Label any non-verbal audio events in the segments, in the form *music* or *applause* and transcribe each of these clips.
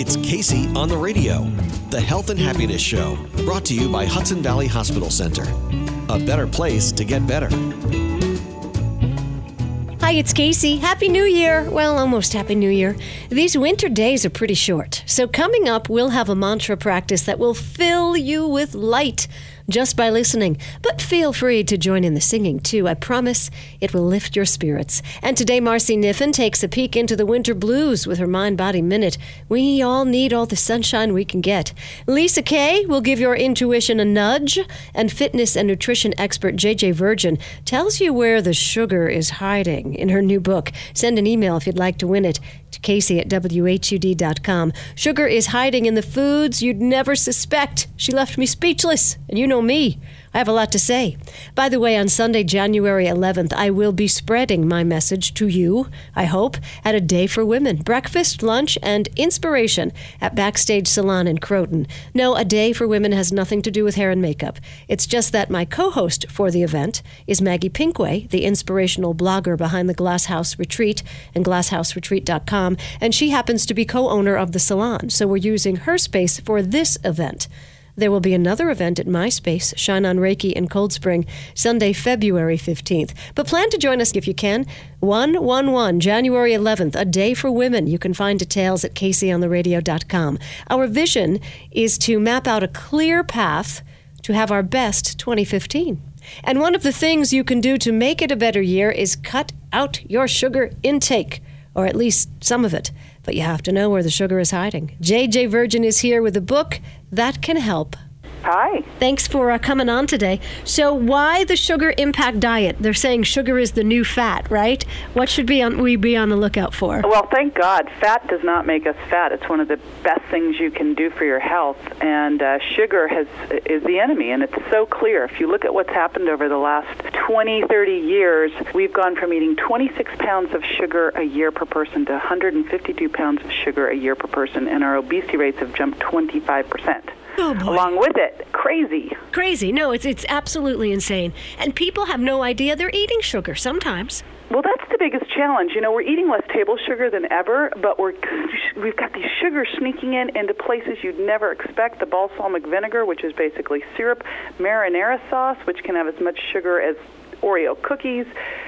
It's Kacey on the radio, the health and happiness show, brought to you by Hudson Valley Hospital Center. A better place to get better. Hi, it's Kacey. Happy New Year. Well, almost Happy New Year. These winter days are pretty short. So, coming up, we'll have a mantra practice that will fill you with light just by listening. But feel free to join in the singing too. I promise it will lift your spirits. And today, Marcy Niffin takes a peek into the winter blues with her Mind Body Minute. We all need all the sunshine we can get. Lisa Kay will give your intuition a nudge, and fitness and nutrition expert JJ Virgin tells you where the sugar is hiding in her new book. Send an email if you'd like to win it to Kacey at WHUD.com. Sugar is hiding in the foods you'd never suspect. She left me speechless, and you know me. I have a lot to say. By the way, on Sunday, January 11th, I will be spreading my message to you, I hope, at a day for women breakfast, lunch, and inspiration at Backstage Salon in Croton. No, a day for women has nothing to do with hair and makeup. It's just that my co host for the event is Maggie Pinkway, the inspirational blogger behind the Glasshouse Retreat and glasshouseretreat.com, and she happens to be co owner of the salon. So we're using her space for this event. There will be another event at MySpace, Shine on Reiki in Cold Spring, Sunday, February 15th. But plan to join us if you can. 111, January 11th, a day for women. You can find details at kaceyontheradio.com. Our vision is to map out a clear path to have our best 2015. And one of the things you can do to make it a better year is cut out your sugar intake, or at least some of it but you have to know where the sugar is hiding. JJ Virgin is here with a book that can help. Hi. Thanks for uh, coming on today. So, why the sugar impact diet? They're saying sugar is the new fat, right? What should be on, we be on the lookout for? Well, thank God, fat does not make us fat. It's one of the best things you can do for your health, and uh, sugar has is the enemy, and it's so clear. If you look at what's happened over the last 20, 30 years, we've gone from eating 26 pounds of sugar a year per person to 152 pounds of sugar a year per person, and our obesity rates have jumped 25 percent. Oh along with it. Crazy. Crazy. No, it's it's absolutely insane. And people have no idea they're eating sugar sometimes. Well, that's the biggest challenge. You know, we're eating less table sugar than ever, but we're we've got these sugars sneaking in into places you'd never expect. The balsamic vinegar, which is basically syrup, marinara sauce, which can have as much sugar as Oreo cookies,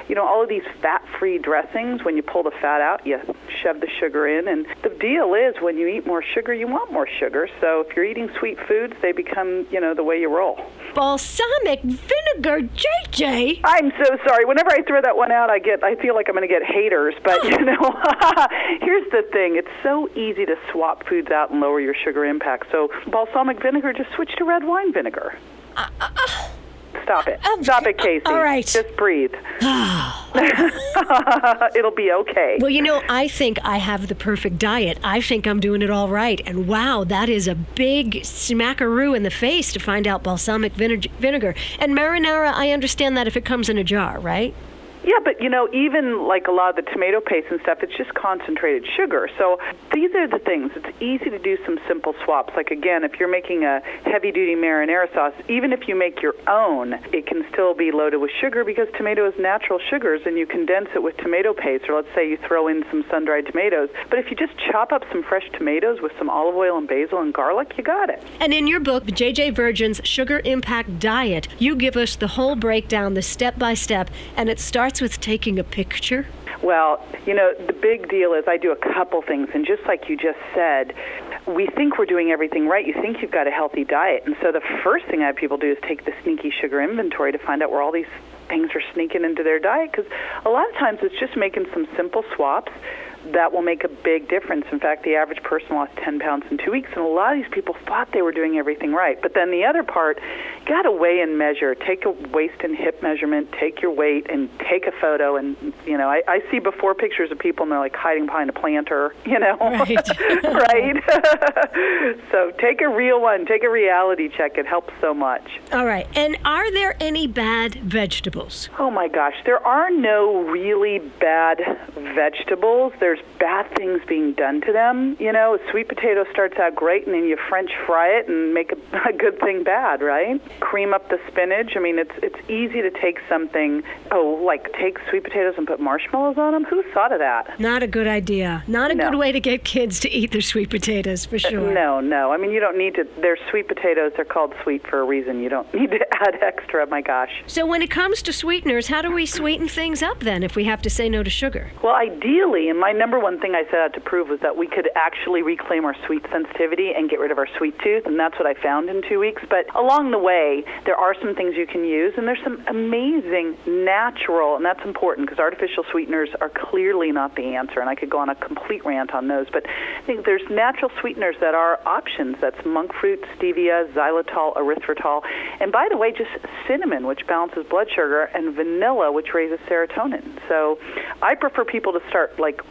you know, all of these fat-free dressings. When you pull the fat out, you shove the sugar in, and the deal is when you eat more sugar, you want more sugar. So if you're eating sweet foods, they become, you know, the way you roll. Balsamic vinegar, JJ. I'm so sorry. Whenever I throw that one out, I get, I feel like I'm going to get haters. But *laughs* you know, *laughs* here's the thing: it's so easy to swap foods out and lower your sugar impact. So balsamic vinegar, just switch to red wine vinegar. Uh, uh, uh. Stop it. Stop it, Kacey. All right. Just breathe. *sighs* *laughs* It'll be okay. Well, you know, I think I have the perfect diet. I think I'm doing it all right. And wow, that is a big smackaroo in the face to find out balsamic vinegar. And marinara, I understand that if it comes in a jar, right? Yeah, but you know, even like a lot of the tomato paste and stuff, it's just concentrated sugar. So these are the things. It's easy to do some simple swaps. Like again, if you're making a heavy-duty marinara sauce, even if you make your own, it can still be loaded with sugar because tomato is natural sugars, and you condense it with tomato paste. Or let's say you throw in some sun-dried tomatoes. But if you just chop up some fresh tomatoes with some olive oil and basil and garlic, you got it. And in your book, JJ Virgin's Sugar Impact Diet, you give us the whole breakdown, the step by step, and it starts starts with taking a picture? Well, you know, the big deal is I do a couple things, and just like you just said, we think we're doing everything right. You think you've got a healthy diet. And so the first thing I have people do is take the sneaky sugar inventory to find out where all these things are sneaking into their diet because a lot of times it's just making some simple swaps that will make a big difference. In fact, the average person lost 10 pounds in two weeks, and a lot of these people thought they were doing everything right. But then the other part, you got to weigh and measure. Take a waist and hip measurement, take your weight, and take a photo. And, you know, I, I see before pictures of people, and they're like hiding behind a planter, *laughs* you know? Right. *laughs* *laughs* right? so take a real one, take a reality check. It helps so much. All right. And are there any bad vegetables? Oh my gosh, there are no really bad vegetables. There's bad things being done to them. You know, a sweet potato starts out great and then you French fry it and make a, *laughs* a good thing bad, right? Cream up the spinach. I mean, it's it's easy to take something, oh, like take sweet potatoes and put marshmallows on them. Who thought of that? Not a good idea. Not a No. good way to get kids to eat their sweet potatoes, for uh, sure. No, no. I mean, you don't need to. They're sweet potatoes. They're called sweet for a reason. You don't *laughs* need to add extra. My gosh. So, when it comes to sweeteners, how do we sweeten things up then if we have to say no to sugar? Well, ideally, and my number one thing I set out to prove was that we could actually reclaim our sweet sensitivity and get rid of our sweet tooth, and that's what I found in two weeks. But along the way, there are some things you can use, and there's some amazing natural, and that's important because artificial sweeteners are clearly not the answer, and I could go on a complete rant on those. But I think there's natural sweeteners that are options. That's monk fruit, stevia, xylitol, erythritol, and by the way, just cinnamon, which balances blood sugar, and vanilla, which raises serotonin. So I prefer people to start like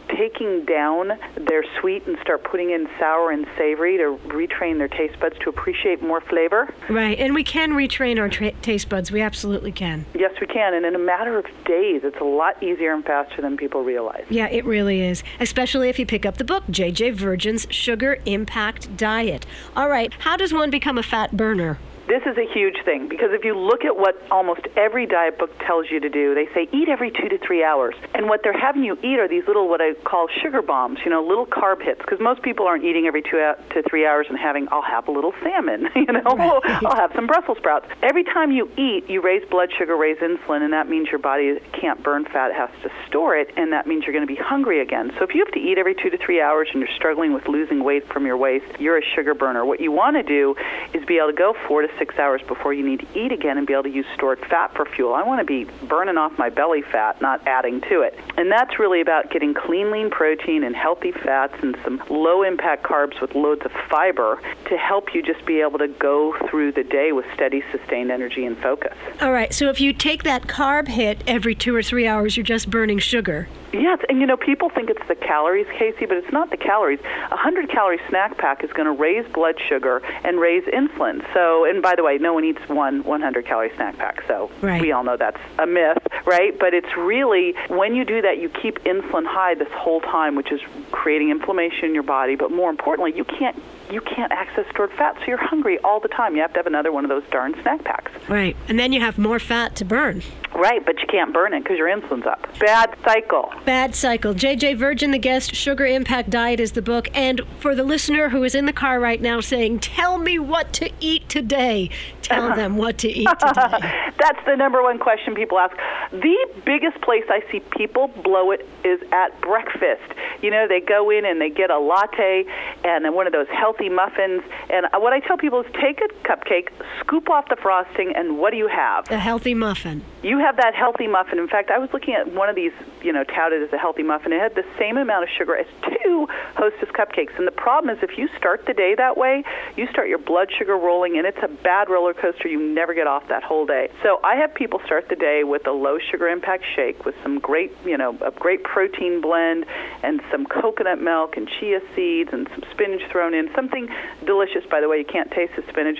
down their sweet and start putting in sour and savory to retrain their taste buds to appreciate more flavor. Right. And we can retrain our tra- taste buds. We absolutely can. Yes, we can, and in a matter of days, it's a lot easier and faster than people realize. Yeah, it really is. Especially if you pick up the book, JJ Virgin's Sugar Impact Diet. All right. How does one become a fat burner? This is a huge thing because if you look at what almost every diet book tells you to do, they say eat every two to three hours. And what they're having you eat are these little, what I call sugar bombs, you know, little carb hits. Because most people aren't eating every two uh, to three hours and having, I'll have a little salmon, *laughs* you know, *laughs* I'll have some Brussels sprouts. Every time you eat, you raise blood sugar, raise insulin, and that means your body can't burn fat, it has to store it, and that means you're going to be hungry again. So if you have to eat every two to three hours and you're struggling with losing weight from your waist, you're a sugar burner. What you want to do is be able to go four to six hours before you need to eat again and be able to use stored fat for fuel. I want to be burning off my belly fat, not adding to it. And that's really about getting clean, lean protein and healthy fats and some low impact carbs with loads of fiber to help you just be able to go through the day with steady, sustained energy and focus. All right. So if you take that carb hit every two or three hours, you're just burning sugar. Yes, and you know, people think it's the calories, Kacey, but it's not the calories. A 100 calorie snack pack is going to raise blood sugar and raise insulin. So, and by the way, no one eats one 100 calorie snack pack, so Right. we all know that's a myth, right? But it's really, when you do that, you keep insulin high this whole time, which is creating inflammation in your body, but more importantly, you can't. You can't access stored fat, so you're hungry all the time. You have to have another one of those darn snack packs. Right. And then you have more fat to burn. Right, but you can't burn it because your insulin's up. Bad cycle. Bad cycle. JJ Virgin, the guest, Sugar Impact Diet is the book. And for the listener who is in the car right now saying, Tell me what to eat today, tell uh-huh. them what to eat *laughs* today. That's the number one question people ask. The biggest place I see people blow it is at breakfast. You know, they go in and they get a latte and then one of those healthy muffins. And what I tell people is take a cupcake, scoop off the frosting, and what do you have? A healthy muffin. You have that healthy muffin. In fact, I was looking at one of these, you know, touted as a healthy muffin. It had the same amount of sugar as two Hostess cupcakes. And the problem is, if you start the day that way, you start your blood sugar rolling, and it's a bad roller coaster. You never get off that whole day. So I have people start the day with a low sugar impact shake with some great, you know, a great protein blend and some coconut milk and chia seeds and some spinach thrown in. Something delicious, by the way. You can't taste the spinach.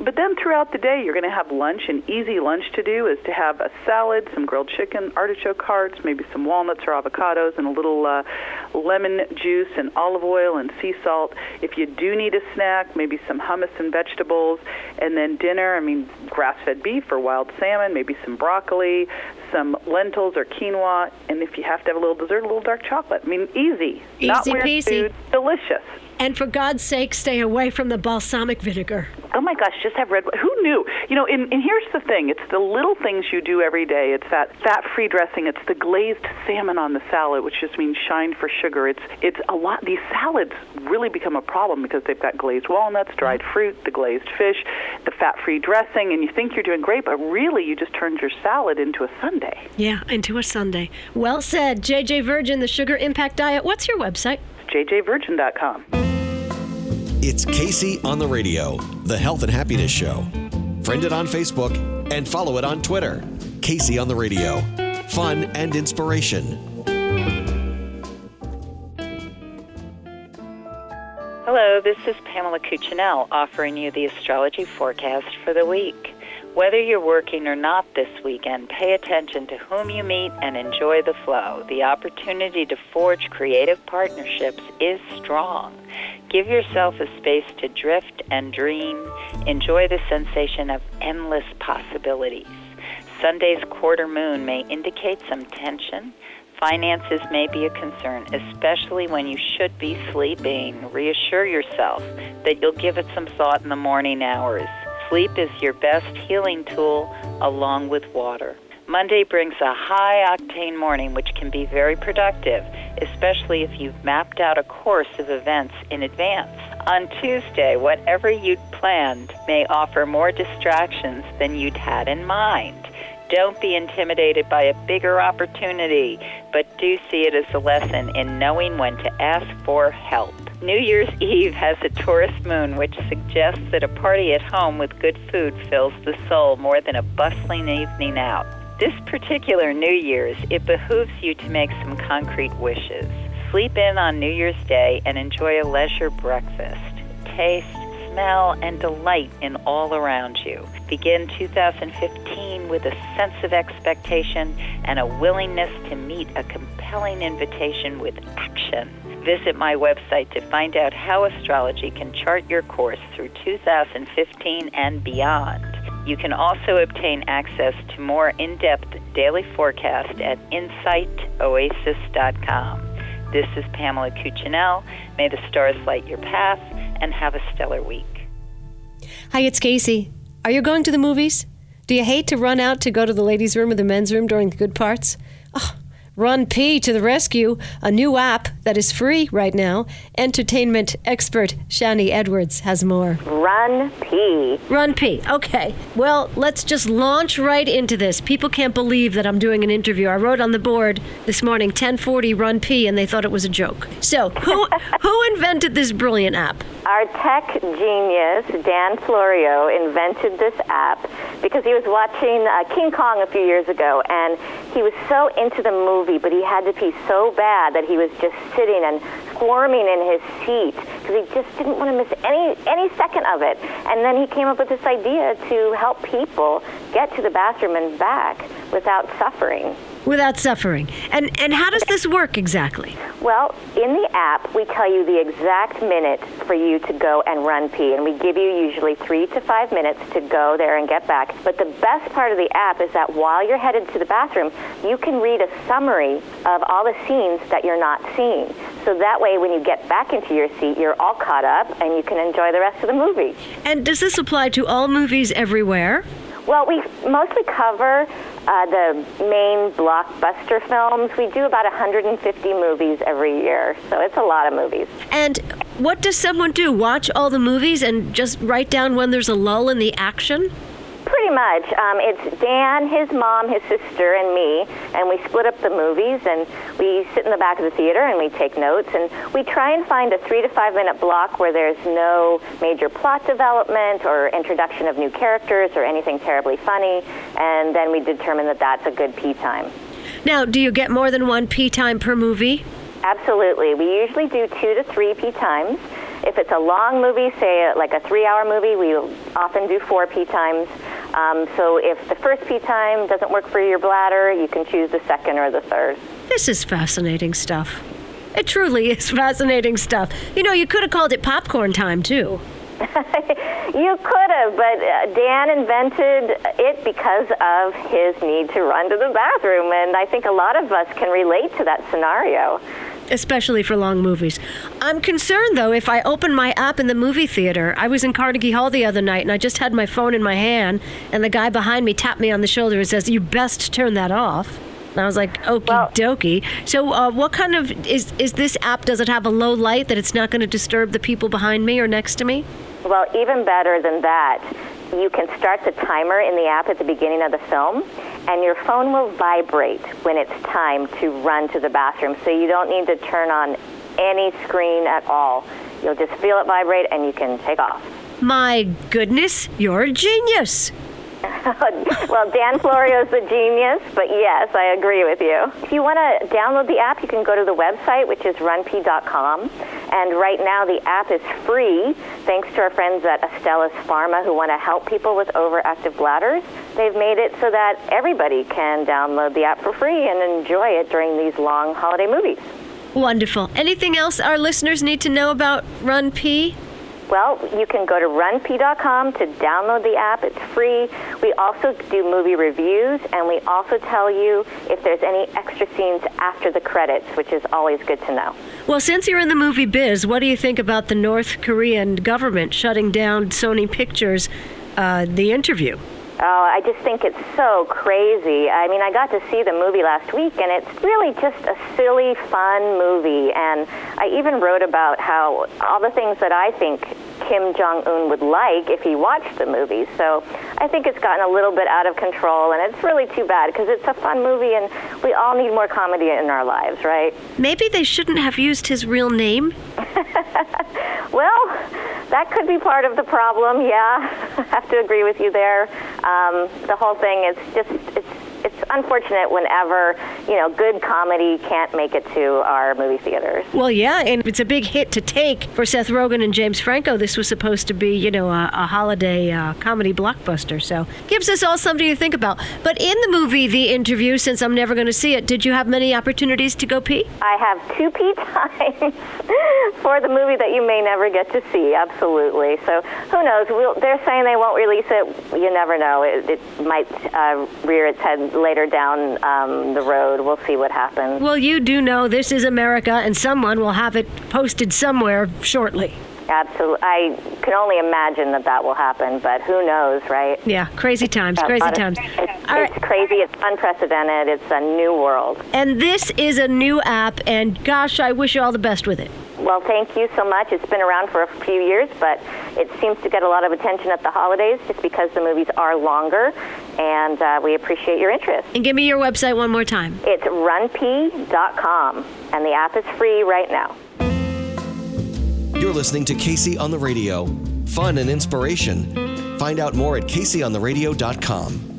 But then throughout the day, you're going to have lunch. An easy lunch to do is to have a salad, some grilled chicken, artichoke hearts, maybe some walnuts or avocados, and a little uh, lemon juice and olive oil and sea salt. If you do need a snack, maybe some hummus and vegetables. And then dinner, I mean, grass fed beef or wild salmon, maybe some broccoli, some lentils or quinoa. And if you have to have a little dessert, a little dark chocolate. I mean, easy. Not weird peasy. food, delicious. And for God's sake, stay away from the balsamic vinegar. Oh my gosh, just have red. Who knew? You know, and, and here's the thing: it's the little things you do every day. It's that fat-free dressing. It's the glazed salmon on the salad, which just means shine for sugar. It's it's a lot. These salads really become a problem because they've got glazed walnuts, dried fruit, the glazed fish, the fat-free dressing, and you think you're doing great, but really you just turned your salad into a sundae. Yeah, into a sundae. Well said, JJ Virgin, the Sugar Impact Diet. What's your website? jjvirgin.com. It's Kacey on the Radio, the Health and Happiness Show. Friend it on Facebook and follow it on Twitter. Kacey on the Radio. Fun and inspiration. Hello, this is Pamela Cuccinell offering you the astrology forecast for the week. Whether you're working or not this weekend, pay attention to whom you meet and enjoy the flow. The opportunity to forge creative partnerships is strong. Give yourself a space to drift and dream. Enjoy the sensation of endless possibilities. Sunday's quarter moon may indicate some tension. Finances may be a concern, especially when you should be sleeping. Reassure yourself that you'll give it some thought in the morning hours. Sleep is your best healing tool, along with water. Monday brings a high octane morning, which can be very productive, especially if you've mapped out a course of events in advance. On Tuesday, whatever you'd planned may offer more distractions than you'd had in mind. Don't be intimidated by a bigger opportunity, but do see it as a lesson in knowing when to ask for help. New Year's Eve has a Taurus moon, which suggests that a party at home with good food fills the soul more than a bustling evening out. This particular New Year's, it behooves you to make some concrete wishes. Sleep in on New Year's Day and enjoy a leisure breakfast. Taste, smell, and delight in all around you. Begin 2015 with a sense of expectation and a willingness to meet a compelling invitation with action. Visit my website to find out how astrology can chart your course through 2015 and beyond. You can also obtain access to more in depth daily forecast at insightoasis.com. This is Pamela Cuccinell. May the stars light your path and have a stellar week. Hi, it's Kacey. Are you going to the movies? Do you hate to run out to go to the ladies' room or the men's room during the good parts? Oh, Run Pee to the rescue, a new app that is free right now. Entertainment expert Shani Edwards has more. Run Pee. Run Pee. Okay. Well, let's just launch right into this. People can't believe that I'm doing an interview. I wrote on the board this morning 1040 Run Pee and they thought it was a joke. So, who *laughs* who invented this brilliant app? Our tech genius, Dan Florio, invented this app because he was watching uh, King Kong a few years ago and he was so into the movie, but he had to pee so bad that he was just sitting and squirming in his seat because he just didn't want to miss any, any second of it. And then he came up with this idea to help people get to the bathroom and back without suffering. Without suffering. And and how does this work exactly? Well, in the app, we tell you the exact minute for you to go and run pee, and we give you usually three to five minutes to go there and get back. But the best part of the app is that while you're headed to the bathroom, you can read a summary of all the scenes that you're not seeing. So that way, when you get back into your seat, you're all caught up and you can enjoy the rest of the movie. And does this apply to all movies everywhere? Well, we mostly cover uh, the main blockbuster films. We do about 150 movies every year, so it's a lot of movies. And what does someone do? Watch all the movies and just write down when there's a lull in the action? Pretty much. Um, it's Dan, his mom, his sister, and me, and we split up the movies, and we sit in the back of the theater and we take notes, and we try and find a three to five minute block where there's no major plot development or introduction of new characters or anything terribly funny, and then we determine that that's a good pee time. Now, do you get more than one pee time per movie? Absolutely. We usually do two to three pee times. If it's a long movie, say like a three hour movie, we often do four pee times. Um, so if the first pee time doesn't work for your bladder, you can choose the second or the third. This is fascinating stuff. It truly is *laughs* fascinating stuff. You know, you could have called it popcorn time, too. *laughs* you could have, but uh, Dan invented it because of his need to run to the bathroom, and I think a lot of us can relate to that scenario. Especially for long movies. I'm concerned though if I open my app in the movie theater. I was in Carnegie Hall the other night and I just had my phone in my hand, and the guy behind me tapped me on the shoulder and says, "You best turn that off." And I was like, "Okie Well- dokie." So, uh, what kind of is is this app? Does it have a low light that it's not going to disturb the people behind me or next to me? Well, even better than that, you can start the timer in the app at the beginning of the film, and your phone will vibrate when it's time to run to the bathroom. So you don't need to turn on any screen at all. You'll just feel it vibrate, and you can take off. My goodness, you're a genius. *laughs* well, Dan Florio's the genius, but yes, I agree with you. If you want to download the app, you can go to the website, which is runpee.com. And right now, the app is free thanks to our friends at Astellas Pharma who want to help people with overactive bladders. They've made it so that everybody can download the app for free and enjoy it during these long holiday movies. Wonderful. Anything else our listeners need to know about Run Pee? Well, you can go to runpee.com to download the app. It's free. We also do movie reviews, and we also tell you if there's any extra scenes after the credits, which is always good to know. Well, since you're in the movie biz, what do you think about the North Korean government shutting down Sony Pictures, uh, the interview? Oh, I just think it's so crazy. I mean, I got to see the movie last week, and it's really just a silly, fun movie. And I even wrote about how all the things that I think Kim Jong Un would like if he watched the movie. So I think it's gotten a little bit out of control, and it's really too bad because it's a fun movie, and we all need more comedy in our lives, right? Maybe they shouldn't have used his real name. *laughs* Well, that could be part of the problem. Yeah, *laughs* I have to agree with you there. Um, the whole thing is just it's it's unfortunate whenever you know good comedy can't make it to our movie theaters. Well, yeah, and it's a big hit to take for Seth Rogen and James Franco. This was supposed to be, you know, a, a holiday uh, comedy blockbuster. So gives us all something to think about. But in the movie, The Interview, since I'm never going to see it, did you have many opportunities to go pee? I have two pee *laughs* times for the movie that you may never get to see. Absolutely. So who knows? We'll, they're saying they won't release it. You never know. It, it might uh, rear its head later down um, the road. We'll see what happens. Well, you do know this is America, and someone will have it posted somewhere shortly. Absolutely. I can only imagine that that will happen, but who knows, right? Yeah, crazy times, crazy of- times. *laughs* It's, right. it's crazy. It's unprecedented. It's a new world. And this is a new app, and gosh, I wish you all the best with it. Well, thank you so much. It's been around for a few years, but it seems to get a lot of attention at the holidays just because the movies are longer, and uh, we appreciate your interest. And give me your website one more time. It's runpee.com, and the app is free right now. You're listening to Kacey on the Radio. Fun and inspiration. Find out more at KaceyOnTheRadio.com.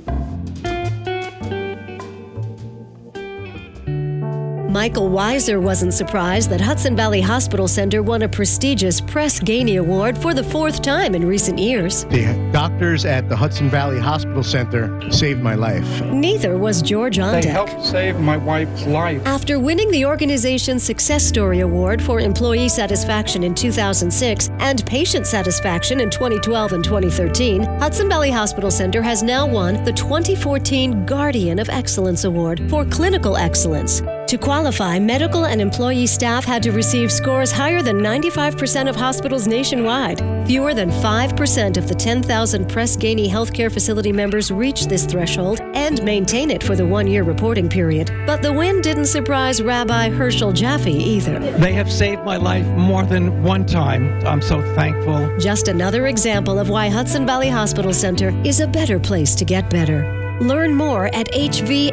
Michael Weiser wasn't surprised that Hudson Valley Hospital Center won a prestigious Press Ganey Award for the fourth time in recent years. The doctors at the Hudson Valley Hospital Center saved my life. Neither was George They Ondek. helped save my wife's life. After winning the organization's Success Story Award for Employee Satisfaction in 2006 and Patient Satisfaction in 2012 and 2013, Hudson Valley Hospital Center has now won the 2014 Guardian of Excellence Award for Clinical Excellence. To qualify, medical and employee staff had to receive scores higher than 95% of hospitals nationwide. Fewer than 5% of the 10,000 Press Ganey healthcare facility members reach this threshold and maintain it for the one year reporting period. But the win didn't surprise Rabbi Herschel Jaffe either. They have saved my life more than one time. I'm so thankful. Just another example of why Hudson Valley Hospital Center is a better place to get better. Learn more at hvhc.org.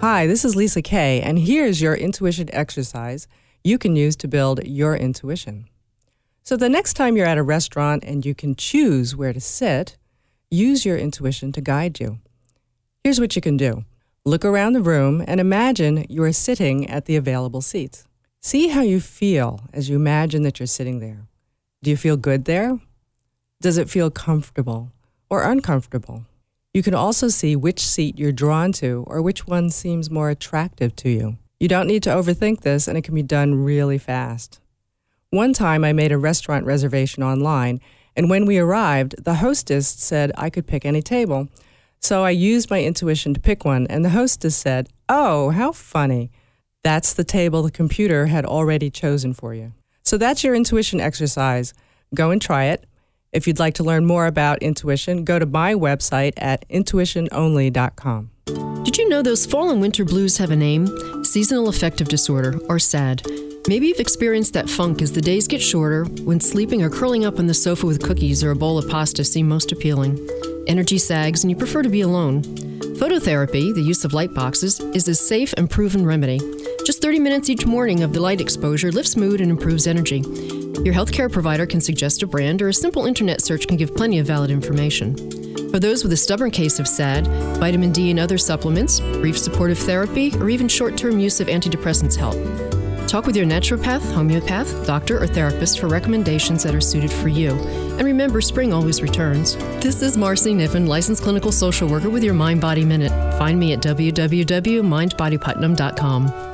Hi, this is Lisa Kay, and here's your intuition exercise you can use to build your intuition. So, the next time you're at a restaurant and you can choose where to sit, use your intuition to guide you. Here's what you can do look around the room and imagine you are sitting at the available seats. See how you feel as you imagine that you're sitting there. Do you feel good there? Does it feel comfortable or uncomfortable? You can also see which seat you're drawn to or which one seems more attractive to you. You don't need to overthink this, and it can be done really fast. One time I made a restaurant reservation online, and when we arrived, the hostess said I could pick any table. So I used my intuition to pick one, and the hostess said, Oh, how funny. That's the table the computer had already chosen for you. So that's your intuition exercise. Go and try it. If you'd like to learn more about intuition, go to my website at intuitiononly.com. Did you know those fall and winter blues have a name? Seasonal affective disorder, or SAD. Maybe you've experienced that funk as the days get shorter, when sleeping or curling up on the sofa with cookies or a bowl of pasta seem most appealing. Energy sags and you prefer to be alone. Phototherapy, the use of light boxes, is a safe and proven remedy. Just 30 minutes each morning of the light exposure lifts mood and improves energy. Your healthcare provider can suggest a brand, or a simple internet search can give plenty of valid information. For those with a stubborn case of SAD, vitamin D and other supplements, brief supportive therapy, or even short term use of antidepressants help. Talk with your naturopath, homeopath, doctor, or therapist for recommendations that are suited for you. And remember, spring always returns. This is Marcy Niven, licensed clinical social worker with your Mind Body Minute. Find me at www.mindbodyputnam.com.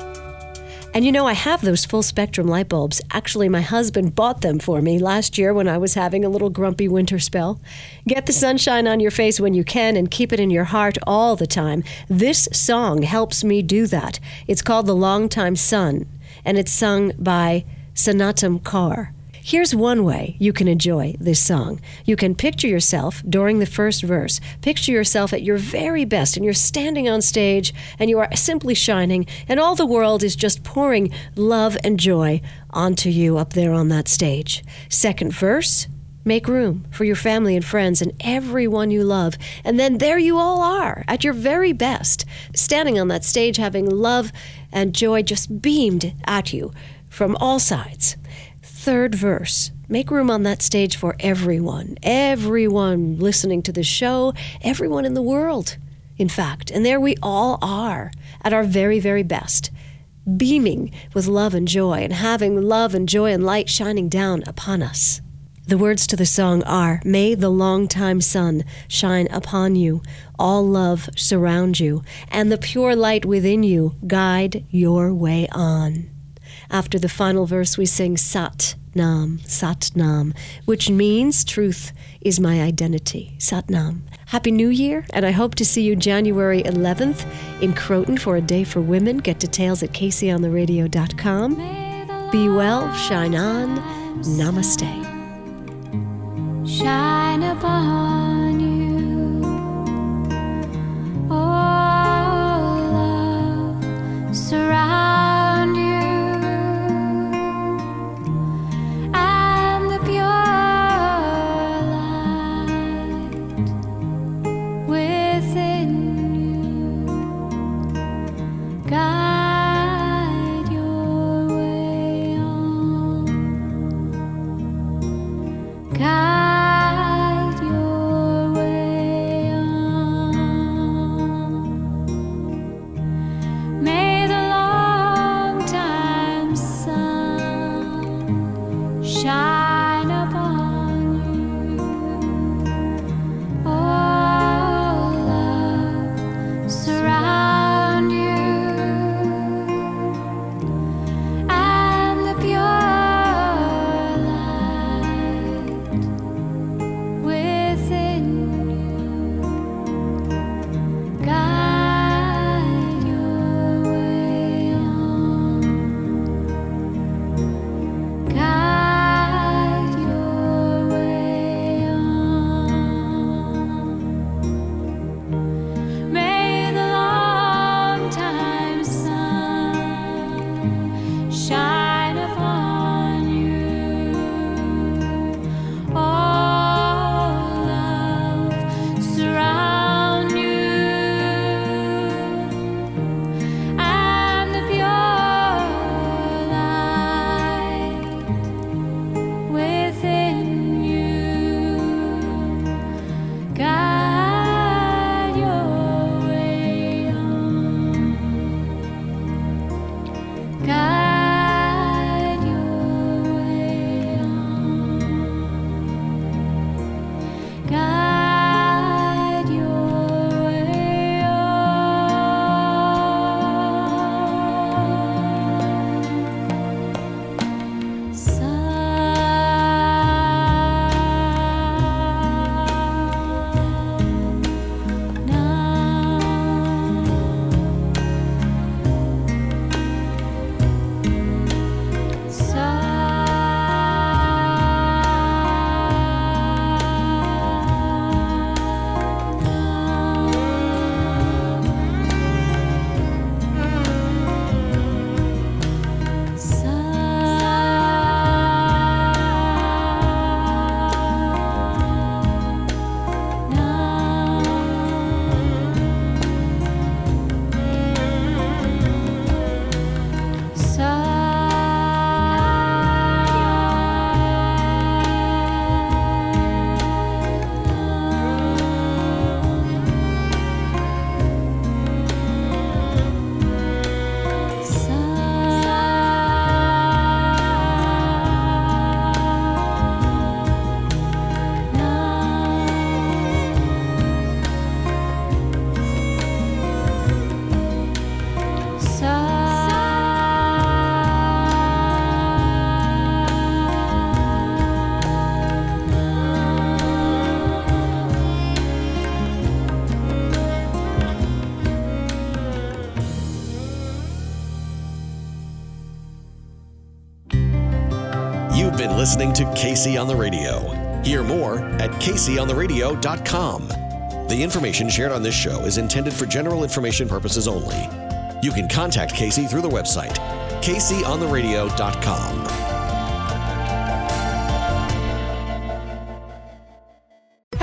And you know, I have those full spectrum light bulbs. Actually, my husband bought them for me last year when I was having a little grumpy winter spell. Get the sunshine on your face when you can and keep it in your heart all the time. This song helps me do that. It's called The Longtime Sun, and it's sung by Snatam Kaur. Here's one way you can enjoy this song. You can picture yourself during the first verse. Picture yourself at your very best, and you're standing on stage and you are simply shining, and all the world is just pouring love and joy onto you up there on that stage. Second verse, Make room for your family and friends and everyone you love. And then there you all are at your very best, standing on that stage having love and joy just beamed at you from all sides third verse. Make room on that stage for everyone, everyone listening to the show, everyone in the world, in fact. And there we all are at our very, very best, beaming with love and joy and having love and joy and light shining down upon us. The words to the song are May the long-time sun shine upon you, all love surround you, and the pure light within you guide your way on. After the final verse, we sing Sat Nam, Sat Nam, which means truth is my identity. Sat Nam. Happy New Year, and I hope to see you January 11th in Croton for a Day for Women. Get details at kaceyontheradio.com. Be well, shine on. Namaste. Shine upon to Kacey on the Radio. Hear more at KaceyOnTheRadio.com. The information shared on this show is intended for general information purposes only. You can contact Kacey through the website, KaceyOnTheRadio.com.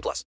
18 plus.